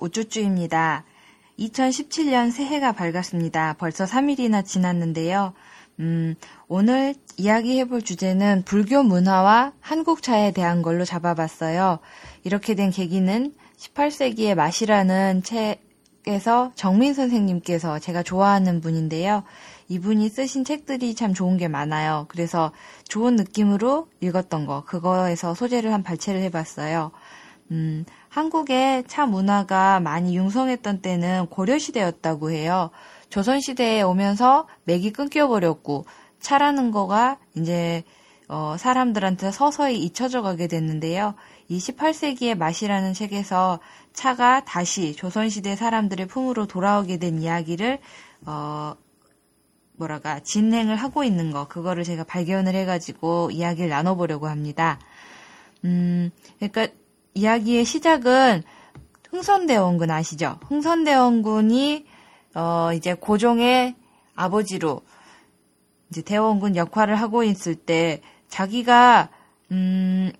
우쭈쭈입니다. 2017년 새해가 밝았습니다. 벌써 3일이나 지났는데요. 음, 오늘 이야기해볼 주제는 불교 문화와 한국차에 대한 걸로 잡아봤어요. 이렇게 된 계기는 18세기의 맛이라는 책에서 정민 선생님께서 제가 좋아하는 분인데요. 이분이 쓰신 책들이 참 좋은 게 많아요. 그래서 좋은 느낌으로 읽었던 거, 그거에서 소재를 한 발췌를 해봤어요. 음, 한국의 차 문화가 많이 융성했던 때는 고려시대였다고 해요. 조선시대에 오면서 맥이 끊겨버렸고, 차라는 거가 이제, 어, 사람들한테 서서히 잊혀져 가게 됐는데요. 이 18세기의 맛이라는 책에서 차가 다시 조선시대 사람들의 품으로 돌아오게 된 이야기를, 어, 뭐라가 진행을 하고 있는 거 그거를 제가 발견을 해가지고 이야기를 나눠보려고 합니다. 음, 그러니까 이야기의 시작은 흥선대원군 아시죠? 흥선대원군이 어 이제 고종의 아버지로 이제 대원군 역할을 하고 있을 때 자기가 음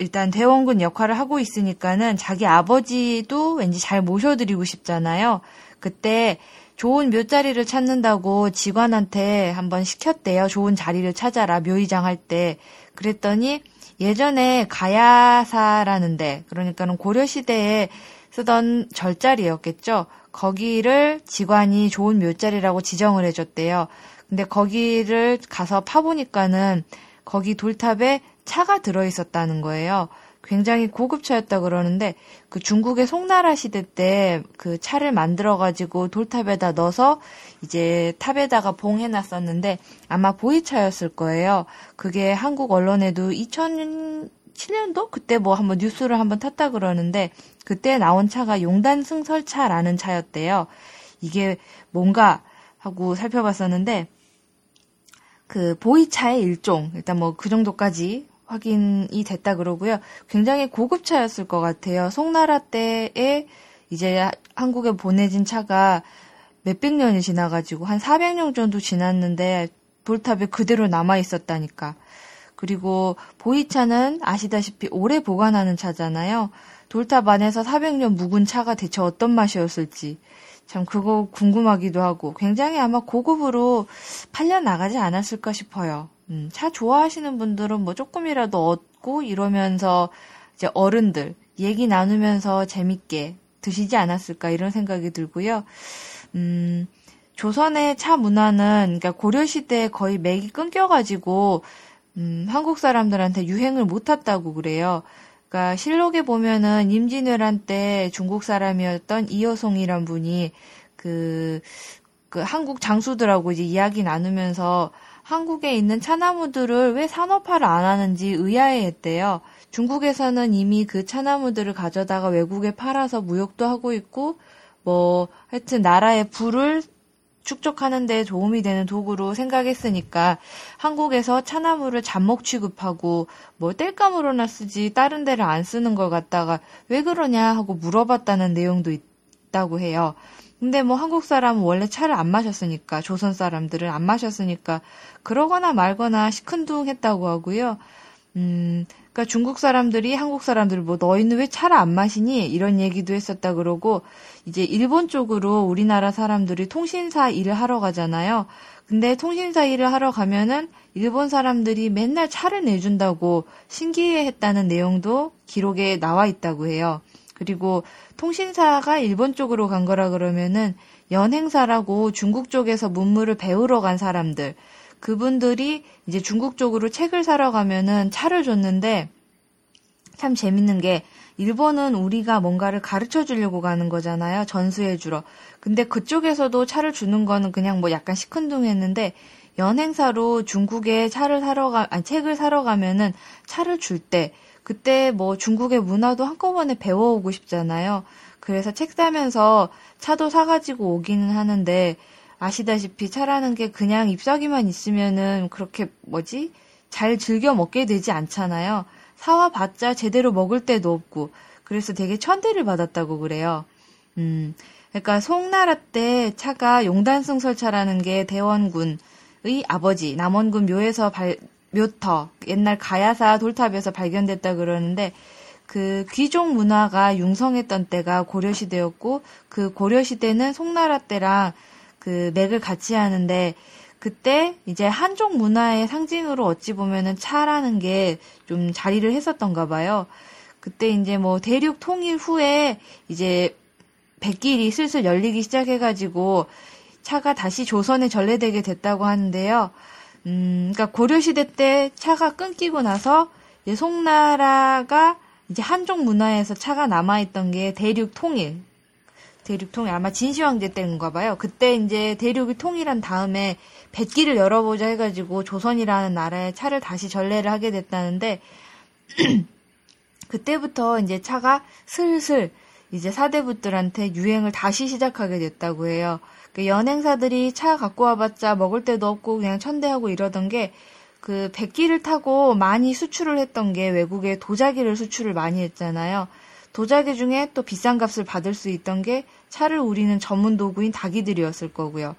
일단 대원군 역할을 하고 있으니까는 자기 아버지도 왠지 잘 모셔드리고 싶잖아요. 그때 좋은 묘자리를 찾는다고 직원한테 한번 시켰대요. 좋은 자리를 찾아라, 묘의장 할 때. 그랬더니 예전에 가야사라는데, 그러니까는 고려시대에 쓰던 절자리였겠죠. 거기를 직관이 좋은 묘자리라고 지정을 해줬대요. 근데 거기를 가서 파보니까는 거기 돌탑에 차가 들어있었다는 거예요. 굉장히 고급차였다 그러는데 그 중국의 송나라 시대 때 그 차를 만들어 가지고 돌탑에다 넣어서 이제 탑에다가 봉해 놨었는데 아마 보이차였을 거예요. 그게 한국 언론에도 2007년도 그때 뭐 한번 뉴스를 한번 탔다 그러는데 그때 나온 차가 용단 승설차라는 차였대요. 이게 뭔가 하고 살펴봤었는데 그 보이차의 일종 일단 뭐 그 정도까지 확인이 됐다 그러고요. 굉장히 고급 차였을 것 같아요. 송나라 때에 이제 한국에 보내진 차가 몇백 년이 지나가지고 한 400년 정도 지났는데 돌탑에 그대로 남아 있었다니까. 그리고 보이차는 아시다시피 오래 보관하는 차잖아요. 돌탑 안에서 400년 묵은 차가 대체 어떤 맛이었을지 참 그거 궁금하기도 하고 굉장히 아마 고급으로 팔려 나가지 않았을까 싶어요. 음, 차 좋아하시는 분들은 뭐 조금이라도 얻고 이러면서 이제 어른들 얘기 나누면서 재밌게 드시지 않았을까 이런 생각이 들고요. 음, 조선의 차 문화는 그러니까 고려 시대에 거의 맥이 끊겨가지고 음, 한국 사람들한테 유행을 못 탔다고 그래요. 그러니까 실록에 보면은 임진왜란 때 중국 사람이었던 이여송이란 분이 그, 그 한국 장수들하고 이제 이야기 나누면서 한국에 있는 차나무들을 왜 산업화를 안 하는지 의아해했대요. 중국에서는 이미 그 차나무들을 가져다가 외국에 팔아서 무역도 하고 있고, 뭐, 하여튼 나라의 부를 축적하는 데 도움이 되는 도구로 생각했으니까 한국에서 차나무를 잡목 취급하고 뭐 땔감으로나 쓰지 다른 데를 안 쓰는 걸 갖다가 왜 그러냐 하고 물어봤다는 내용도 있다고 해요. 근데 뭐 한국 사람은 원래 차를 안 마셨으니까 조선 사람들은 안 마셨으니까 그러거나 말거나 시큰둥했다고 하고요. 음, 그러니까 중국 사람들이 한국 사람들 뭐 너희는 왜 차를 안 마시니 이런 얘기도 했었다 그러고 이제 일본 쪽으로 우리나라 사람들이 통신사 일을 하러 가잖아요. 근데 통신사 일을 하러 가면은 일본 사람들이 맨날 차를 내준다고 신기해했다는 내용도 기록에 나와 있다고 해요. 그리고 통신사가 일본 쪽으로 간 거라 그러면은 연행사라고 중국 쪽에서 문물을 배우러 간 사람들 그분들이 이제 중국 쪽으로 책을 사러 가면은 차를 줬는데 참 재밌는 게 일본은 우리가 뭔가를 가르쳐 주려고 가는 거잖아요. 전수해 주러. 근데 그쪽에서도 차를 주는 거는 그냥 뭐 약간 시큰둥했는데 연행사로 중국에 차를 사러 가, 아니, 책을 사러 가면은 차를 줄 때 그때 뭐 중국의 문화도 한꺼번에 배워오고 싶잖아요. 그래서 책 사면서 차도 사가지고 오기는 하는데 아시다시피 차라는 게 그냥 잎사귀만 있으면은 그렇게 뭐지? 잘 즐겨 먹게 되지 않잖아요. 사와 봤자 제대로 먹을 때도 없고 그래서 되게 천대를 받았다고 그래요. 음, 그러니까 송나라 때 차가 용단승설차라는 게 대원군의 아버지 남원군 묘에서 발, 묘터 옛날 가야사 돌탑에서 발견됐다 그러는데 그 귀족 문화가 융성했던 때가 고려시대였고 그 고려시대는 송나라 때랑 그 맥을 같이 하는데 그때 이제 한족 문화의 상징으로 어찌 보면은 차라는 게 좀 자리를 했었던가 봐요. 그때 이제 뭐 대륙 통일 후에 이제 백길이 슬슬 열리기 시작해가지고 차가 다시 조선에 전래되게 됐다고 하는데요. 음, 그러니까 고려시대 때 차가 끊기고 나서 송나라가 이제 한족 문화에서 차가 남아있던 게 대륙 통일. 대륙 통일 아마 진시황제 때인가 봐요. 그때 이제 대륙이 통일한 다음에 백기를 열어보자 해가지고 조선이라는 나라에 차를 다시 전래를 하게 됐다는데 그때부터 이제 차가 슬슬 이제 사대부들한테 유행을 다시 시작하게 됐다고 해요. 그 연행사들이 차 갖고 와봤자 먹을 데도 없고 그냥 천대하고 이러던 게 그 백기를 타고 많이 수출을 했던 게 외국에 도자기를 수출을 많이 했잖아요. 도자기 중에 또 비싼 값을 받을 수 있던 게 차를 우리는 전문 도구인 닭이들이었을 거고요.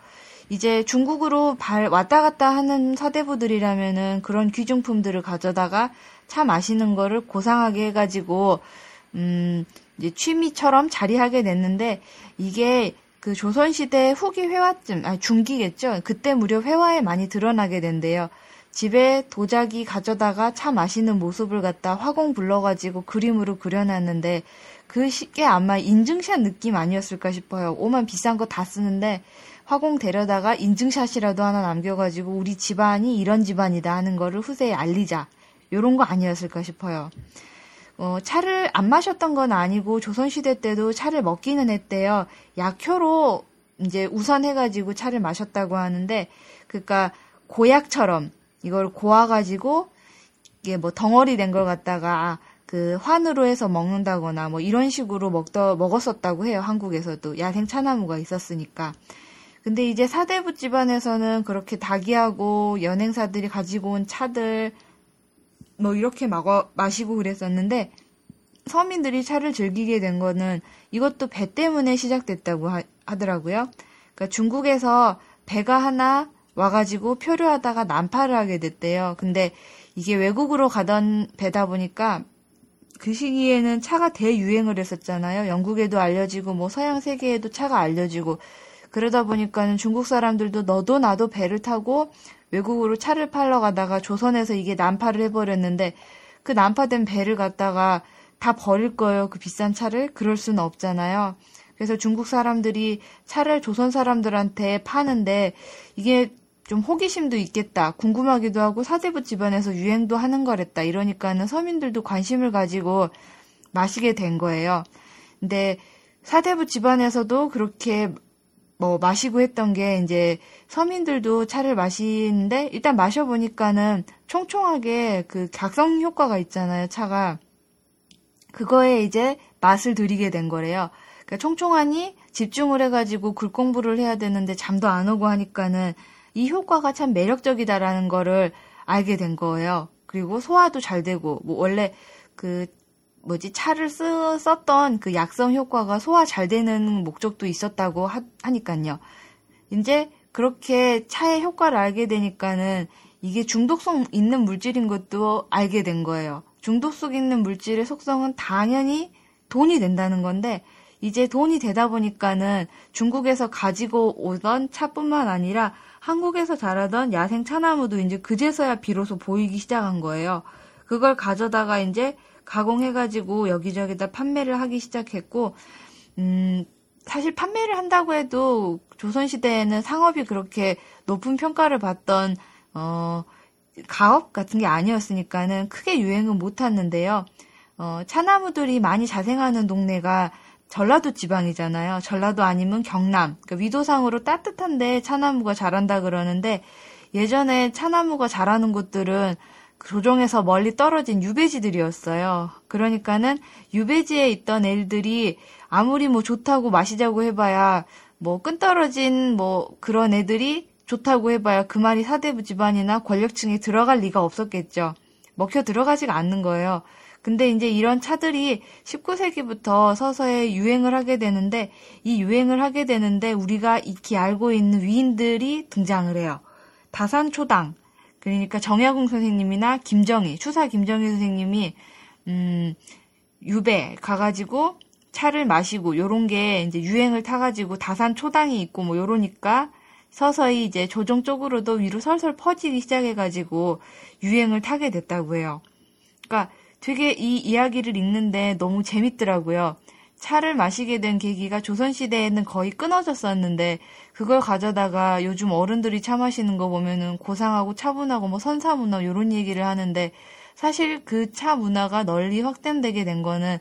이제 중국으로 발 왔다 갔다 하는 사대부들이라면은 그런 귀중품들을 가져다가 차 마시는 거를 고상하게 해가지고 음 이제 취미처럼 자리하게 됐는데 이게 그 조선시대 후기 회화쯤, 아 중기겠죠. 그때 무려 회화에 많이 드러나게 된대요. 집에 도자기 가져다가 차 마시는 모습을 갖다 화공 불러가지고 그림으로 그려놨는데 그 시계 아마 인증샷 느낌 아니었을까 싶어요. 오만 비싼 거 다 쓰는데 화공 데려다가 인증샷이라도 하나 남겨가지고 우리 집안이 이런 집안이다 하는 거를 후세에 알리자. 요런 거 아니었을까 싶어요. 어, 차를 안 마셨던 건 아니고 조선시대 때도 차를 먹기는 했대요. 약효로 이제 우선해가지고 차를 마셨다고 하는데, 그니까 고약처럼 이걸 고아가지고 이게 뭐 덩어리 된 걸 갖다가 그 환으로 해서 먹는다거나 뭐 이런 식으로 먹더 먹었었다고 해요. 한국에서도 야생 차나무가 있었으니까. 근데 이제 사대부 집안에서는 그렇게 닭이하고 연행사들이 가지고 온 차들 뭐 이렇게 마거, 마시고 그랬었는데 서민들이 차를 즐기게 된 거는 이것도 배 때문에 시작됐다고 하, 더라고요 그러니까 중국에서 배가 하나 와가지고 표류하다가 난파를 하게 됐대요. 근데 이게 외국으로 가던 배다 보니까 그 시기에는 차가 대유행을 했었잖아요. 영국에도 알려지고 뭐 서양 세계에도 차가 알려지고 그러다 보니까는 중국 사람들도 너도 나도 배를 타고 외국으로 차를 팔러 가다가 조선에서 이게 난파를 해버렸는데 그 난파된 배를 갖다가 다 버릴 거예요. 그 비싼 차를. 그럴 수는 없잖아요. 그래서 중국 사람들이 차를 조선 사람들한테 파는데 이게 좀 호기심도 있겠다. 궁금하기도 하고 사대부 집안에서 유행도 하는 거랬다. 이러니까는 서민들도 관심을 가지고 마시게 된 거예요. 근데 사대부 집안에서도 그렇게 뭐 마시고 했던 게 이제 서민들도 차를 마시는데 일단 마셔보니까는 총총하게 그 각성 효과가 있잖아요, 차가. 그거에 이제 맛을 들이게 된 거래요. 그러니까 총총하니 집중을 해가지고 글 공부를 해야 되는데 잠도 안 오고 하니까는 이 효과가 참 매력적이다라는 거를 알게 된 거예요. 그리고 소화도 잘 되고, 뭐 원래 그 뭐지 차를 쓰, 썼던 그 약성 효과가 소화 잘 되는 목적도 있었다고 하, 하니까요. 이제 그렇게 차의 효과를 알게 되니까는 이게 중독성 있는 물질인 것도 알게 된 거예요. 중독성 있는 물질의 속성은 당연히 돈이 된다는 건데 이제 돈이 되다 보니까는 중국에서 가지고 오던 차뿐만 아니라 한국에서 자라던 야생 차나무도 이제 그제서야 비로소 보이기 시작한 거예요. 그걸 가져다가 이제 가공해가지고 여기저기다 판매를 하기 시작했고, 음, 사실 판매를 한다고 해도 조선시대에는 상업이 그렇게 높은 평가를 받던, 어, 가업 같은 게 아니었으니까는 크게 유행은 못 했는데요. 어, 차나무들이 많이 자생하는 동네가 전라도 지방이잖아요. 전라도 아니면 경남. 그러니까 위도상으로 따뜻한데 차나무가 자란다 그러는데 예전에 차나무가 자라는 곳들은 조정에서 멀리 떨어진 유배지들이었어요. 그러니까는 유배지에 있던 애들이 아무리 뭐 좋다고 마시자고 해봐야 뭐 끈떨어진 뭐 그런 애들이 좋다고 해봐야 그 말이 사대부 집안이나 권력층에 들어갈 리가 없었겠죠. 먹혀 들어가지가 않는 거예요. 근데 이제 이런 차들이 19세기부터 서서히 유행을 하게 되는데 이 유행을 하게 되는데 우리가 익히 알고 있는 위인들이 등장을 해요. 다산초당, 그러니까 정약용 선생님이나 김정희, 추사 김정희 선생님이 음 유배 가가지고 차를 마시고 요런 게 이제 유행을 타가지고 다산 초당이 있고 뭐 요러니까 서서히 이제 조정 쪽으로도 위로 설설 퍼지기 시작해가지고 유행을 타게 됐다고 해요. 그러니까 되게 이 이야기를 읽는데 너무 재밌더라고요. 차를 마시게 된 계기가 조선시대에는 거의 끊어졌었는데 그걸 가져다가 요즘 어른들이 차 마시는 거 보면은 고상하고 차분하고 뭐 선사 문화 요런 얘기를 하는데 사실 그 차 문화가 널리 확산되게 된 거는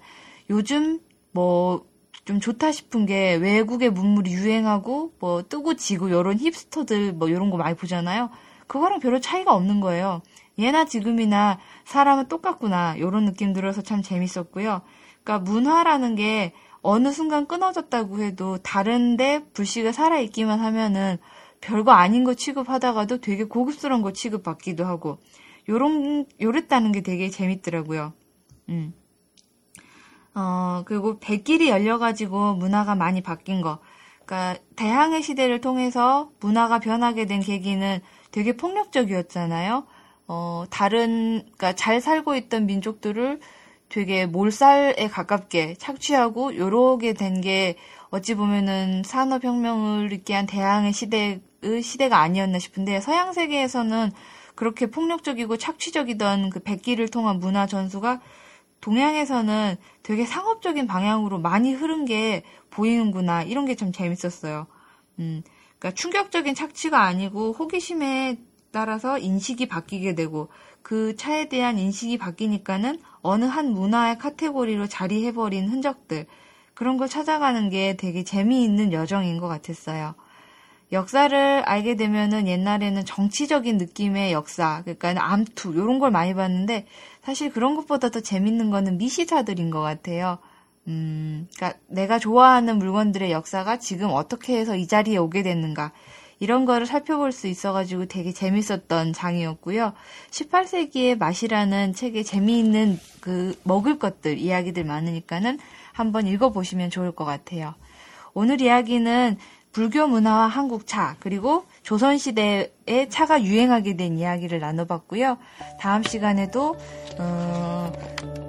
요즘 뭐 좀 좋다 싶은 게 외국의 문물이 유행하고 뭐 뜨고 지고 요런 힙스터들 뭐 요런 거 많이 보잖아요. 그거랑 별로 차이가 없는 거예요. 예나 지금이나 사람은 똑같구나 요런 느낌 들어서 참 재밌었고요. 그러니까 문화라는 게 어느 순간 끊어졌다고 해도 다른데 불씨가 살아있기만 하면은 별거 아닌 거 취급하다가도 되게 고급스러운 거 취급받기도 하고 요런 요랬다는 게 되게 재밌더라고요. 음. 어, 그리고 백길이 열려가지고 문화가 많이 바뀐 거. 그러니까 대항해 시대를 통해서 문화가 변하게 된 계기는 되게 폭력적이었잖아요. 어, 다른, 그러니까 잘 살고 있던 민족들을 되게 몰살에 가깝게 착취하고 요러게 된 게 어찌 보면은 산업혁명을 있게 한 대항해 시대의 시대가 아니었나 싶은데 서양 세계에서는 그렇게 폭력적이고 착취적이던 그 백기를 통한 문화 전수가 동양에서는 되게 상업적인 방향으로 많이 흐른 게 보이는구나 이런 게좀 재밌었어요. 음, 그러니까 충격적인 착취가 아니고 호기심에 따라서 인식이 바뀌게 되고 그 차에 대한 인식이 바뀌니까는 어느 한 문화의 카테고리로 자리해버린 흔적들 그런 걸 찾아가는 게 되게 재미있는 여정인 것 같았어요. 역사를 알게 되면은 옛날에는 정치적인 느낌의 역사, 그러니까 암투 이런 걸 많이 봤는데 사실 그런 것보다 더 재밌는 거는 미시사들인 것 같아요. 음, 그러니까 내가 좋아하는 물건들의 역사가 지금 어떻게 해서 이 자리에 오게 됐는가 이런 거를 살펴볼 수 있어가지고 되게 재밌었던 장이었고요. 18세기의 맛이라는 책에 재미있는 그 먹을 것들 이야기들 많으니까는 한번 읽어보시면 좋을 것 같아요. 오늘 이야기는 불교 문화와 한국 차, 그리고 조선시대에 차가 유행하게 된 이야기를 나눠봤고요. 다음 시간에도, 어,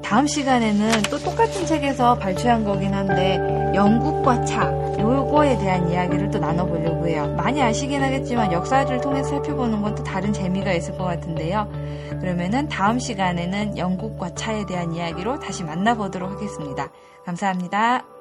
다음 시간에는 또 똑같은 책에서 발췌한 거긴 한데, 영국과 차, 요거에 대한 이야기를 또 나눠보려고 해요. 많이 아시긴 하겠지만 역사를 통해서 살펴보는 건 또 다른 재미가 있을 것 같은데요. 그러면은 다음 시간에는 영국과 차에 대한 이야기로 다시 만나보도록 하겠습니다. 감사합니다.